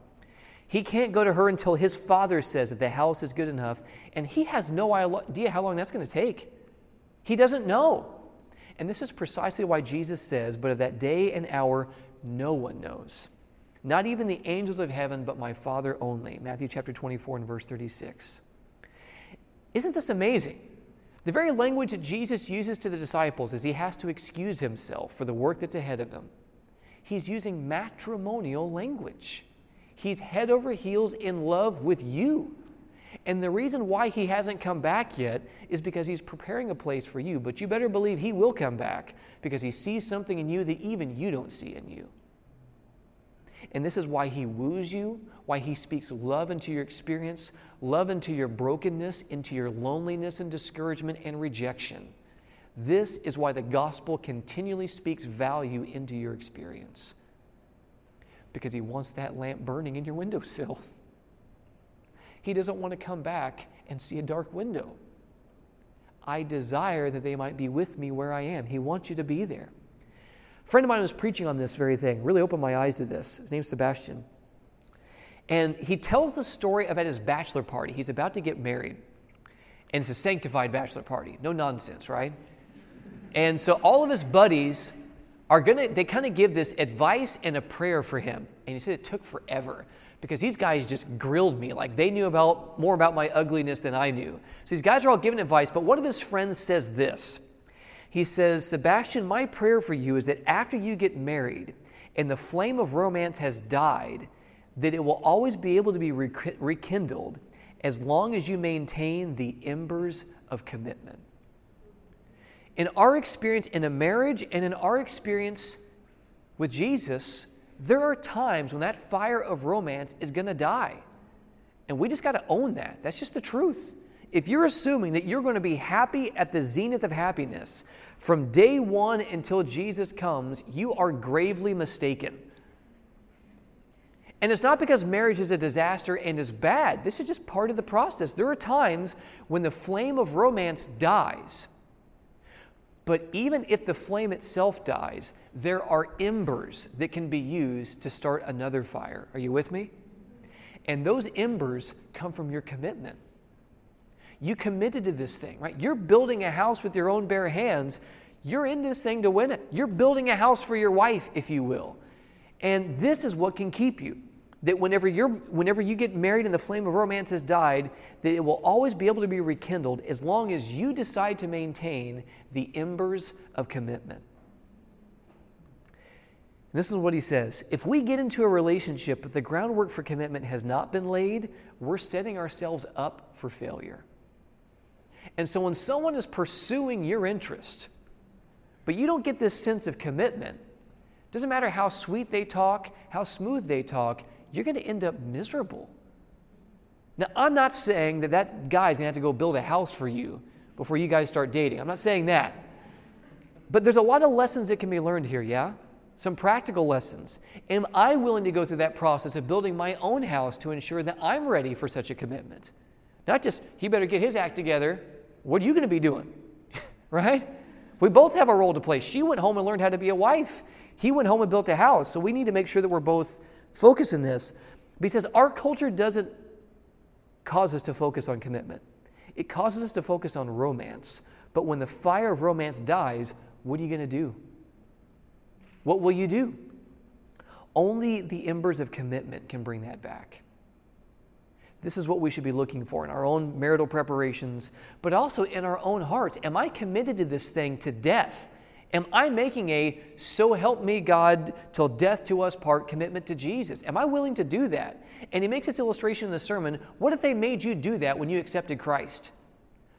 He can't go to her until his father says that the house is good enough, and he has no idea how long that's going to take. He doesn't know. And this is precisely why Jesus says, But of that day and hour, no one knows. Not even the angels of heaven, but my Father only. Matthew chapter 24 and verse 36. Isn't this amazing? The very language that Jesus uses to the disciples as he has to excuse himself for the work that's ahead of him, he's using matrimonial language. He's head over heels in love with you. And the reason why he hasn't come back yet is because he's preparing a place for you. But you better believe he will come back because he sees something in you that even you don't see in you. And this is why he woos you, why he speaks love into your experience, love into your brokenness, into your loneliness and discouragement and rejection. This is why the gospel continually speaks value into your experience because he wants that lamp burning in your windowsill. He doesn't want to come back and see a dark window. I desire that they might be with me where I am. He wants you to be there. A friend of mine was preaching on this very thing, really opened my eyes to this. His name's Sebastian. And he tells the story of at his bachelor party. He's about to get married. And it's a sanctified bachelor party. No nonsense, right? And so all of his buddies are going to, they kind of give this advice and a prayer for him. And he said it took forever because these guys just grilled me. Like they knew about more about my ugliness than I knew. So these guys are all giving advice, but one of his friends says this. He says, Sebastian, my prayer for you is that after you get married and the flame of romance has died, that it will always be able to be rekindled as long as you maintain the embers of commitment. In our experience in a marriage and in our experience with Jesus, there are times when that fire of romance is going to die. And we just got to own that. That's just the truth. If you're assuming that you're going to be happy at the zenith of happiness from day one until Jesus comes, you are gravely mistaken. And it's not because marriage is a disaster and is bad. This is just part of the process. There are times when the flame of romance dies. But even if the flame itself dies, there are embers that can be used to start another fire. Are you with me? And those embers come from your commitment. You committed to this thing, right? You're building a house with your own bare hands. You're in this thing to win it. You're building a house for your wife, if you will. And this is what can keep you. That whenever, you're, whenever you get married and the flame of romance has died, that it will always be able to be rekindled as long as you decide to maintain the embers of commitment. This is what he says If we get into a relationship but the groundwork for commitment has not been laid, we're setting ourselves up for failure. And so when someone is pursuing your interest, but you don't get this sense of commitment, doesn't matter how sweet they talk, how smooth they talk, you're going to end up miserable. Now, I'm not saying that that guy's going to have to go build a house for you before you guys start dating. I'm not saying that. But there's a lot of lessons that can be learned here, yeah? Some practical lessons. Am I willing to go through that process of building my own house to ensure that I'm ready for such a commitment? Not just, he better get his act together. What are you going to be doing? right? We both have a role to play. She went home and learned how to be a wife. He went home and built a house. So we need to make sure that we're both focused in this because our culture doesn't cause us to focus on commitment. It causes us to focus on romance. But when the fire of romance dies, what are you going to do? What will you do? Only the embers of commitment can bring that back. This is what we should be looking for in our own marital preparations, but also in our own hearts. Am I committed to this thing to death? Am I making a so help me God till death to us part commitment to Jesus? Am I willing to do that? And he makes this illustration in the sermon. What if they made you do that when you accepted Christ?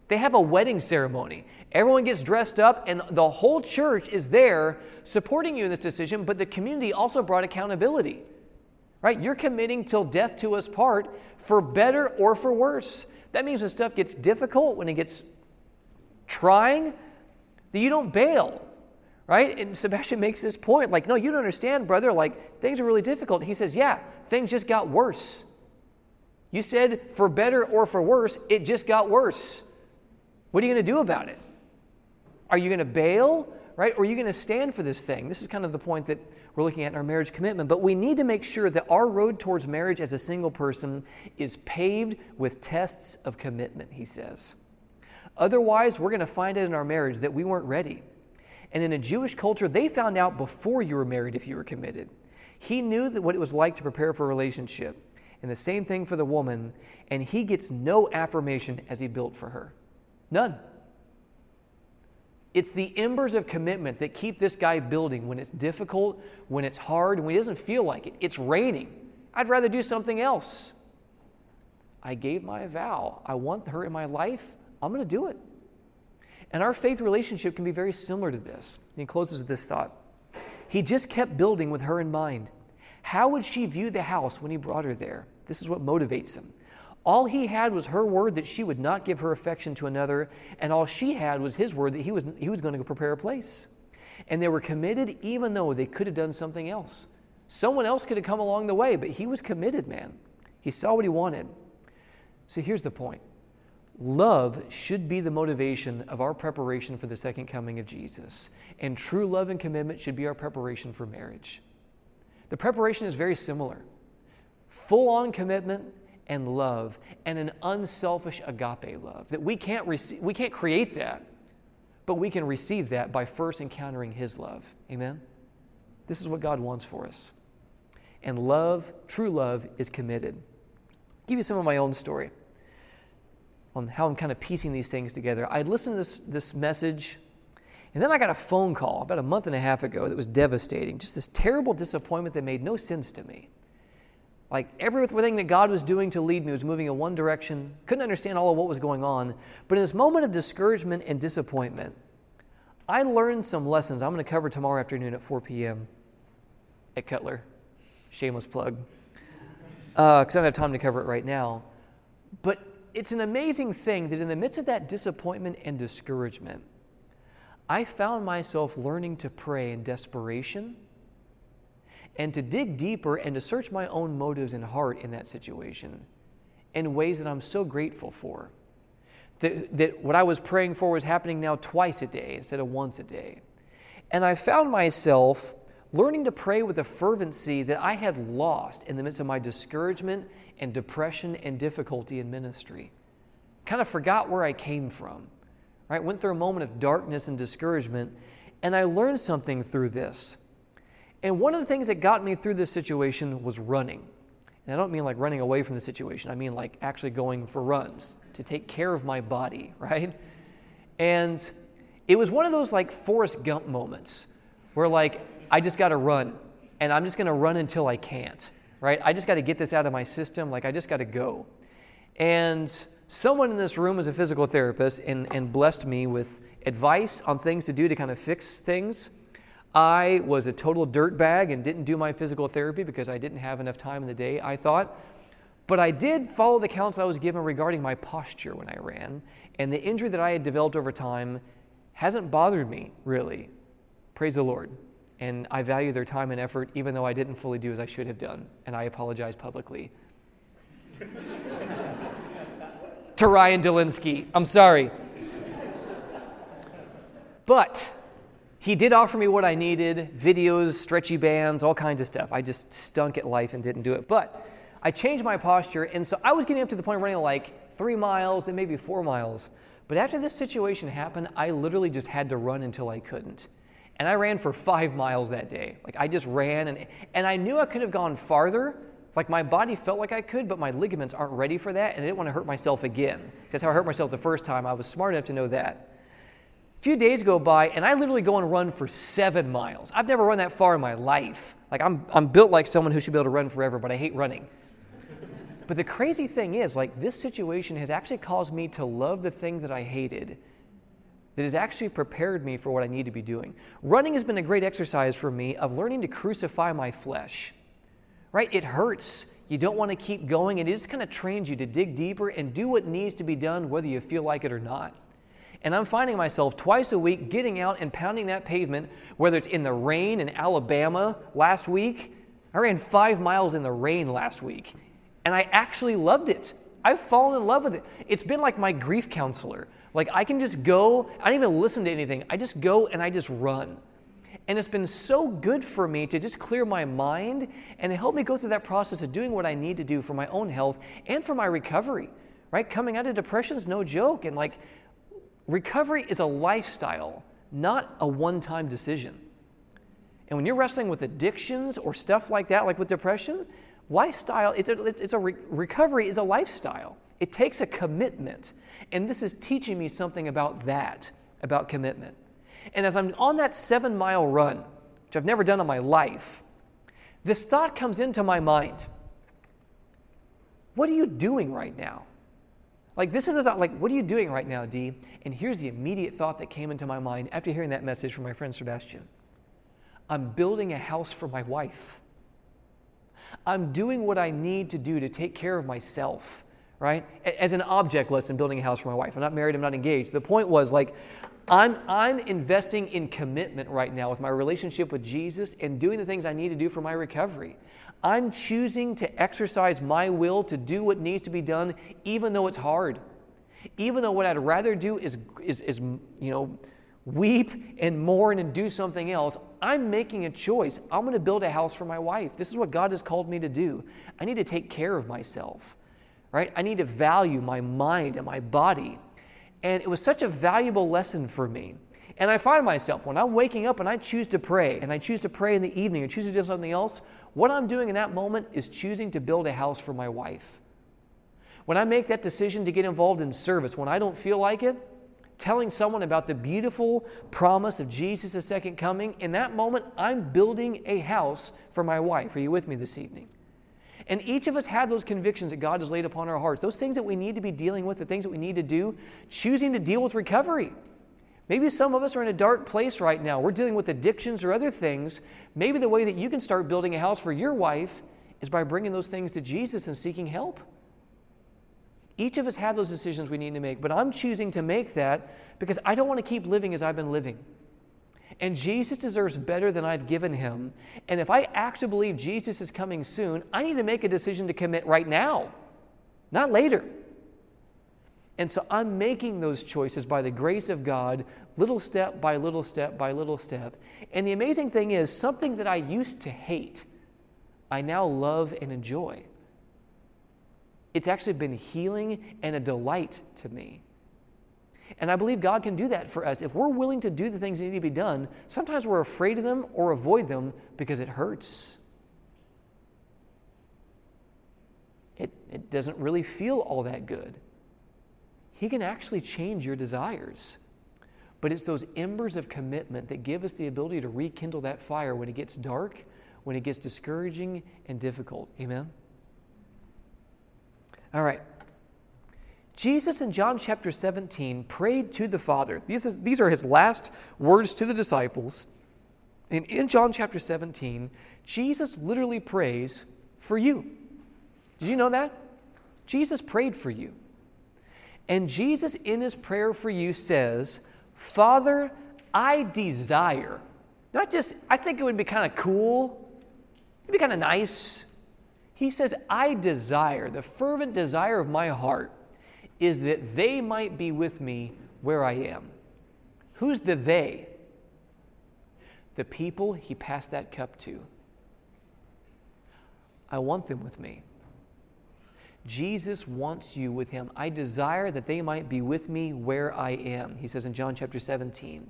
They have a wedding ceremony. Everyone gets dressed up, and the whole church is there supporting you in this decision, but the community also brought accountability. Right? You're committing till death to us part for better or for worse. That means when stuff gets difficult, when it gets trying, that you don't bail right? And Sebastian makes this point like, no, you don't understand, brother. Like, things are really difficult. he says, yeah, things just got worse. You said for better or for worse, it just got worse. What are you going to do about it? Are you going to bail, right? Or are you going to stand for this thing? This is kind of the point that we're looking at in our marriage commitment. But we need to make sure that our road towards marriage as a single person is paved with tests of commitment, he says. Otherwise, we're going to find it in our marriage that we weren't ready. And in a Jewish culture, they found out before you were married if you were committed. He knew that what it was like to prepare for a relationship. And the same thing for the woman. And he gets no affirmation as he built for her. None. It's the embers of commitment that keep this guy building when it's difficult, when it's hard, when he doesn't feel like it. It's raining. I'd rather do something else. I gave my vow. I want her in my life. I'm going to do it. And our faith relationship can be very similar to this. He closes with this thought He just kept building with her in mind. How would she view the house when he brought her there? This is what motivates him. All he had was her word that she would not give her affection to another, and all she had was his word that he was, he was going to prepare a place. And they were committed even though they could have done something else. Someone else could have come along the way, but he was committed, man. He saw what he wanted. So here's the point Love should be the motivation of our preparation for the second coming of Jesus. And true love and commitment should be our preparation for marriage. The preparation is very similar full on commitment and love, and an unselfish agape love. That we can't, we can't create that, but we can receive that by first encountering His love. Amen? This is what God wants for us. And love, true love, is committed. I'll give you some of my own story on how I'm kind of piecing these things together. I listened to this, this message, and then I got a phone call about a month and a half ago that was devastating. Just this terrible disappointment that made no sense to me. Like everything that God was doing to lead me was moving in one direction. Couldn't understand all of what was going on. But in this moment of discouragement and disappointment, I learned some lessons I'm going to cover tomorrow afternoon at 4 p.m. at Cutler. Shameless plug. Because uh, I don't have time to cover it right now. But it's an amazing thing that in the midst of that disappointment and discouragement, I found myself learning to pray in desperation and to dig deeper and to search my own motives and heart in that situation in ways that I'm so grateful for. That, that what I was praying for was happening now twice a day instead of once a day. And I found myself learning to pray with a fervency that I had lost in the midst of my discouragement and depression and difficulty in ministry. Kind of forgot where I came from, right? Went through a moment of darkness and discouragement, and I learned something through this. And one of the things that got me through this situation was running. And I don't mean like running away from the situation, I mean like actually going for runs to take care of my body, right? And it was one of those like Forrest Gump moments where like I just got to run and I'm just going to run until I can't, right? I just got to get this out of my system, like I just got to go. And someone in this room is a physical therapist and, and blessed me with advice on things to do to kind of fix things. I was a total dirtbag and didn't do my physical therapy because I didn't have enough time in the day, I thought. But I did follow the counsel I was given regarding my posture when I ran, and the injury that I had developed over time hasn't bothered me, really. Praise the Lord. And I value their time and effort, even though I didn't fully do as I should have done, and I apologize publicly. to Ryan Delinsky, I'm sorry. But he did offer me what I needed videos, stretchy bands, all kinds of stuff. I just stunk at life and didn't do it. But I changed my posture, and so I was getting up to the point of running like three miles, then maybe four miles. But after this situation happened, I literally just had to run until I couldn't. And I ran for five miles that day. Like I just ran, and, and I knew I could have gone farther. Like my body felt like I could, but my ligaments aren't ready for that, and I didn't want to hurt myself again. That's how I hurt myself the first time. I was smart enough to know that few days go by and I literally go and run for seven miles. I've never run that far in my life. Like I'm, I'm built like someone who should be able to run forever, but I hate running. But the crazy thing is, like, this situation has actually caused me to love the thing that I hated, that has actually prepared me for what I need to be doing. Running has been a great exercise for me of learning to crucify my flesh, right? It hurts. You don't want to keep going, it just kind of trains you to dig deeper and do what needs to be done, whether you feel like it or not. And I'm finding myself twice a week getting out and pounding that pavement, whether it's in the rain in Alabama last week. I ran five miles in the rain last week, and I actually loved it. I've fallen in love with it. It's been like my grief counselor. Like I can just go, I don't even listen to anything. I just go and I just run. And it's been so good for me to just clear my mind and help me go through that process of doing what I need to do for my own health and for my recovery. Right? Coming out of depression is no joke. And like Recovery is a lifestyle, not a one time decision. And when you're wrestling with addictions or stuff like that, like with depression, lifestyle, it's a, it's a re- recovery is a lifestyle. It takes a commitment. And this is teaching me something about that, about commitment. And as I'm on that seven mile run, which I've never done in my life, this thought comes into my mind What are you doing right now? Like, this is a thought, like, what are you doing right now, Dee? And here's the immediate thought that came into my mind after hearing that message from my friend Sebastian I'm building a house for my wife. I'm doing what I need to do to take care of myself, right? As an object lesson, building a house for my wife. I'm not married, I'm not engaged. The point was, like, I'm, I'm investing in commitment right now with my relationship with Jesus and doing the things I need to do for my recovery. I'm choosing to exercise my will to do what needs to be done, even though it's hard. Even though what I'd rather do is, is, is you know, weep and mourn and do something else, I'm making a choice. I'm going to build a house for my wife. This is what God has called me to do. I need to take care of myself, right? I need to value my mind and my body. And it was such a valuable lesson for me. And I find myself, when I'm waking up and I choose to pray, and I choose to pray in the evening or choose to do something else, what I'm doing in that moment is choosing to build a house for my wife. When I make that decision to get involved in service, when I don't feel like it, telling someone about the beautiful promise of Jesus' second coming, in that moment, I'm building a house for my wife. Are you with me this evening? And each of us have those convictions that God has laid upon our hearts, those things that we need to be dealing with, the things that we need to do, choosing to deal with recovery. Maybe some of us are in a dark place right now. We're dealing with addictions or other things. Maybe the way that you can start building a house for your wife is by bringing those things to Jesus and seeking help. Each of us have those decisions we need to make, but I'm choosing to make that because I don't want to keep living as I've been living. And Jesus deserves better than I've given him. And if I actually believe Jesus is coming soon, I need to make a decision to commit right now, not later. And so I'm making those choices by the grace of God, little step by little step by little step. And the amazing thing is, something that I used to hate, I now love and enjoy. It's actually been healing and a delight to me. And I believe God can do that for us. If we're willing to do the things that need to be done, sometimes we're afraid of them or avoid them because it hurts. It, it doesn't really feel all that good. He can actually change your desires. But it's those embers of commitment that give us the ability to rekindle that fire when it gets dark, when it gets discouraging and difficult. Amen? All right. Jesus in John chapter 17 prayed to the Father. These, is, these are his last words to the disciples. And in John chapter 17, Jesus literally prays for you. Did you know that? Jesus prayed for you. And Jesus, in his prayer for you, says, Father, I desire, not just, I think it would be kind of cool, it'd be kind of nice. He says, I desire, the fervent desire of my heart is that they might be with me where I am. Who's the they? The people he passed that cup to. I want them with me. Jesus wants you with him. I desire that they might be with me where I am, he says in John chapter 17.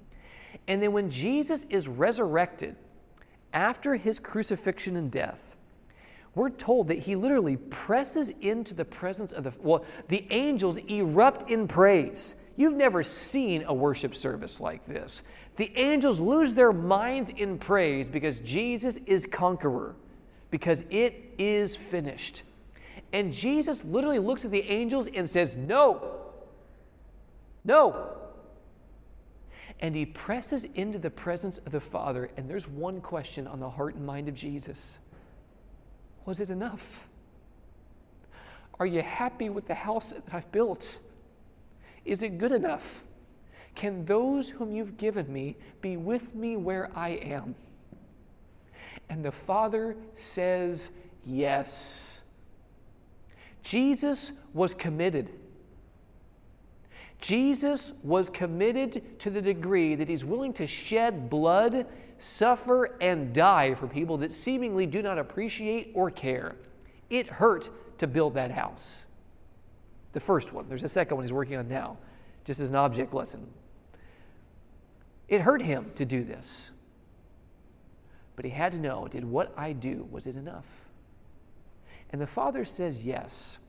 And then when Jesus is resurrected after his crucifixion and death, we're told that he literally presses into the presence of the well the angels erupt in praise. You've never seen a worship service like this. The angels lose their minds in praise because jesus is conqueror because it is finished. And Jesus literally looks at the angels and says, No, no. And he presses into the presence of the Father. And there's one question on the heart and mind of Jesus Was it enough? Are you happy with the house that I've built? Is it good enough? Can those whom you've given me be with me where I am? And the Father says, Yes. Jesus was committed. Jesus was committed to the degree that he's willing to shed blood, suffer, and die for people that seemingly do not appreciate or care. It hurt to build that house. The first one. There's a second one he's working on now, just as an object lesson. It hurt him to do this. But he had to know did what I do, was it enough? And the Father says yes.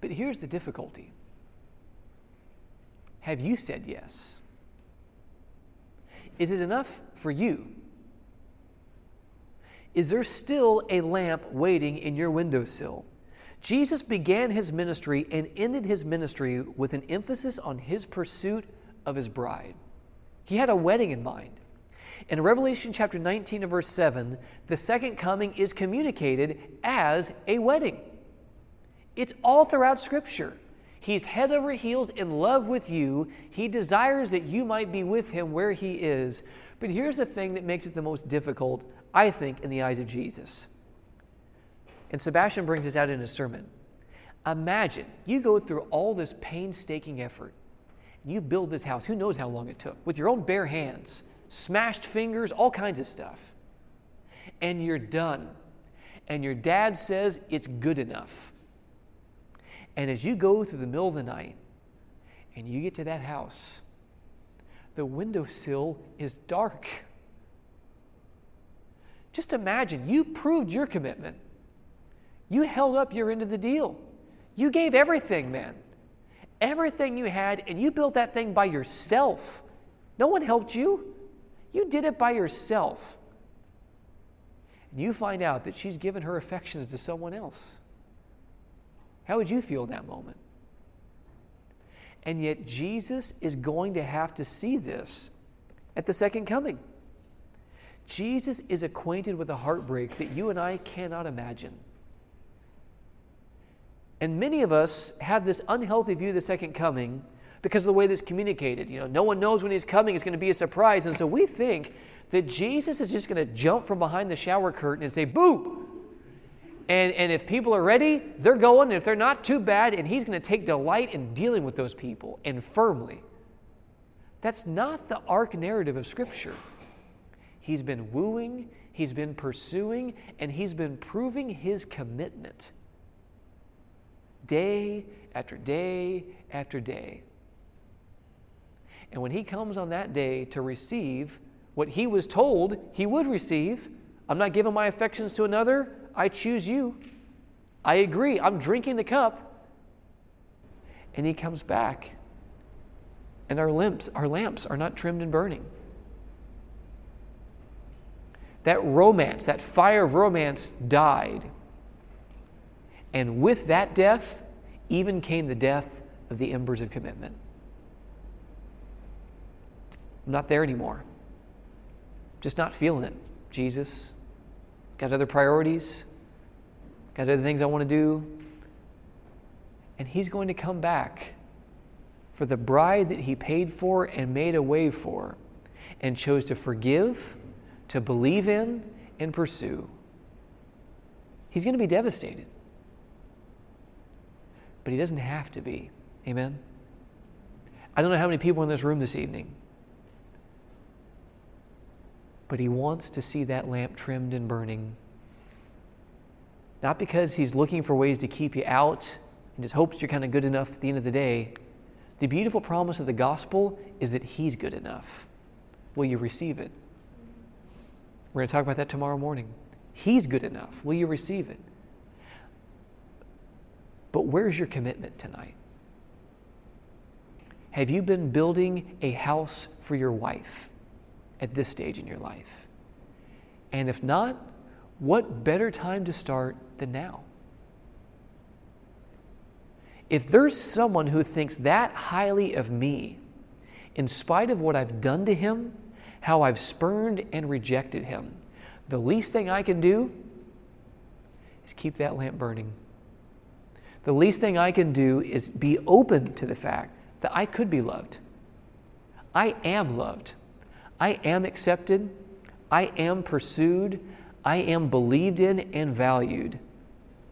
But here's the difficulty Have you said yes? Is it enough for you? Is there still a lamp waiting in your windowsill? Jesus began his ministry and ended his ministry with an emphasis on his pursuit of his bride. He had a wedding in mind. In Revelation chapter 19 and verse 7, the second coming is communicated as a wedding. It's all throughout Scripture. He's head over heels in love with you. He desires that you might be with him where he is. But here's the thing that makes it the most difficult, I think, in the eyes of Jesus. And Sebastian brings this out in his sermon. Imagine you go through all this painstaking effort. and You build this house, who knows how long it took, with your own bare hands smashed fingers, all kinds of stuff. And you're done. And your dad says it's good enough. And as you go through the middle of the night and you get to that house, the windowsill is dark. Just imagine you proved your commitment. You held up your end of the deal. You gave everything, man. Everything you had, and you built that thing by yourself. No one helped you. You did it by yourself. And you find out that she's given her affections to someone else. How would you feel in that moment? And yet, Jesus is going to have to see this at the second coming. Jesus is acquainted with a heartbreak that you and I cannot imagine. And many of us have this unhealthy view of the second coming because of the way that's communicated. You know, no one knows when he's coming, it's going to be a surprise. And so we think that Jesus is just going to jump from behind the shower curtain and say, Boo! And, and if people are ready, they're going. And if they're not, too bad. And he's going to take delight in dealing with those people and firmly. That's not the arc narrative of Scripture. He's been wooing, he's been pursuing, and he's been proving his commitment day after day after day. And when he comes on that day to receive what he was told he would receive, I'm not giving my affections to another, I choose you. I agree, I'm drinking the cup. And he comes back, and our lamps, our lamps are not trimmed and burning that romance, that fire of romance died. And with that death, even came the death of the embers of commitment. I'm not there anymore. Just not feeling it. Jesus, got other priorities, got other things I want to do. And He's going to come back for the bride that He paid for and made a way for and chose to forgive to believe in and pursue, he's going to be devastated. But he doesn't have to be. Amen? I don't know how many people in this room this evening, but he wants to see that lamp trimmed and burning. Not because he's looking for ways to keep you out and just hopes you're kind of good enough at the end of the day. The beautiful promise of the gospel is that he's good enough. Will you receive it? We're going to talk about that tomorrow morning. He's good enough. Will you receive it? But where's your commitment tonight? Have you been building a house for your wife at this stage in your life? And if not, what better time to start than now? If there's someone who thinks that highly of me, in spite of what I've done to him, how I've spurned and rejected him. The least thing I can do is keep that lamp burning. The least thing I can do is be open to the fact that I could be loved. I am loved. I am accepted. I am pursued. I am believed in and valued.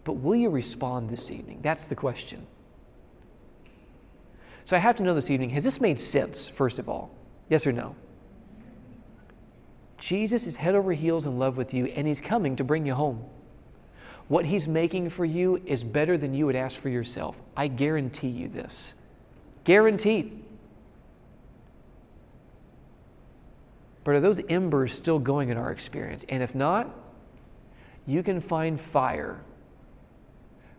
But will you respond this evening? That's the question. So I have to know this evening has this made sense, first of all? Yes or no? Jesus is head over heels in love with you, and He's coming to bring you home. What He's making for you is better than you would ask for yourself. I guarantee you this. Guaranteed. But are those embers still going in our experience? And if not, you can find fire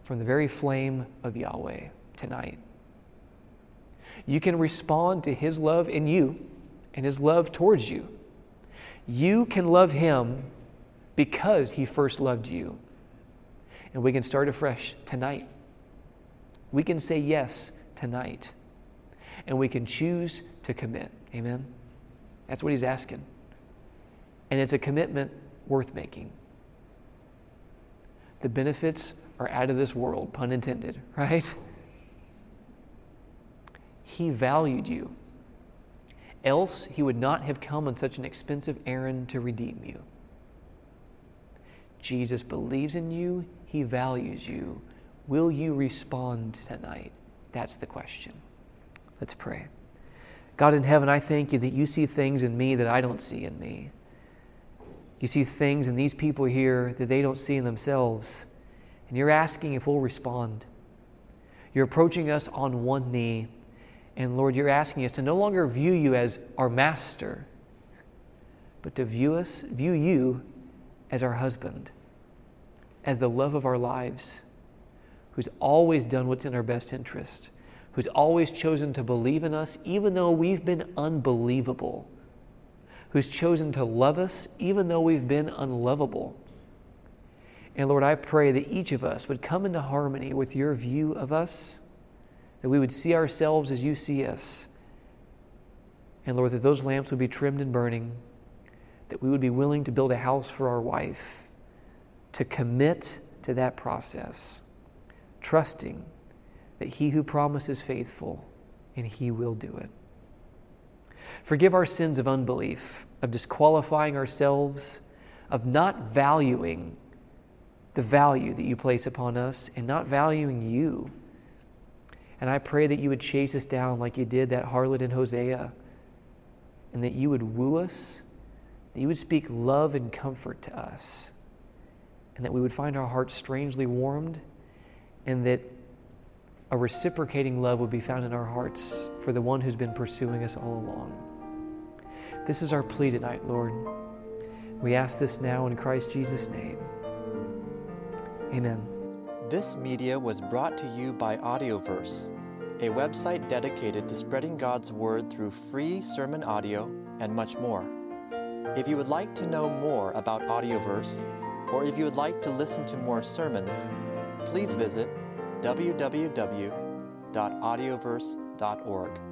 from the very flame of Yahweh tonight. You can respond to His love in you and His love towards you you can love Him because He first loved you. And we can start afresh tonight. We can say yes tonight. And we can choose to commit. Amen? That's what He's asking. And it's a commitment worth making. The benefits are out of this world, pun intended, right? He valued you. Else, he would not have come on such an expensive errand to redeem you. Jesus believes in you, he values you. Will you respond tonight? That's the question. Let's pray. God in heaven, I thank you that you see things in me that I don't see in me. You see things in these people here that they don't see in themselves. And you're asking if we'll respond. You're approaching us on one knee And Lord, you're asking us to no longer view you as our master, but to view us, view you as our husband, as the love of our lives, who's always done what's in our best interest, who's always chosen to believe in us even though we've been unbelievable, who's chosen to love us even though we've been unlovable. And Lord, I pray that each of us would come into harmony with your view of us that we would see ourselves as you see us. And Lord, that those lamps would be trimmed and burning, that we would be willing to build a house for our wife, to commit to that process, trusting that he who promises faithful and he will do it. Forgive our sins of unbelief, of disqualifying ourselves, of not valuing the value that you place upon us and not valuing you. And I pray that you would chase us down like you did that harlot in Hosea, and that you would woo us, that you would speak love and comfort to us, and that we would find our hearts strangely warmed, and that a reciprocating love would be found in our hearts for the one who's been pursuing us all along. This is our plea tonight, Lord. We ask this now in Christ Jesus' name. Amen. This media was brought to you by Audioverse, a website dedicated to spreading God's Word through free sermon audio and much more. If you would like to know more about Audioverse, or if you would like to listen to more sermons, please visit www.audioverse.org.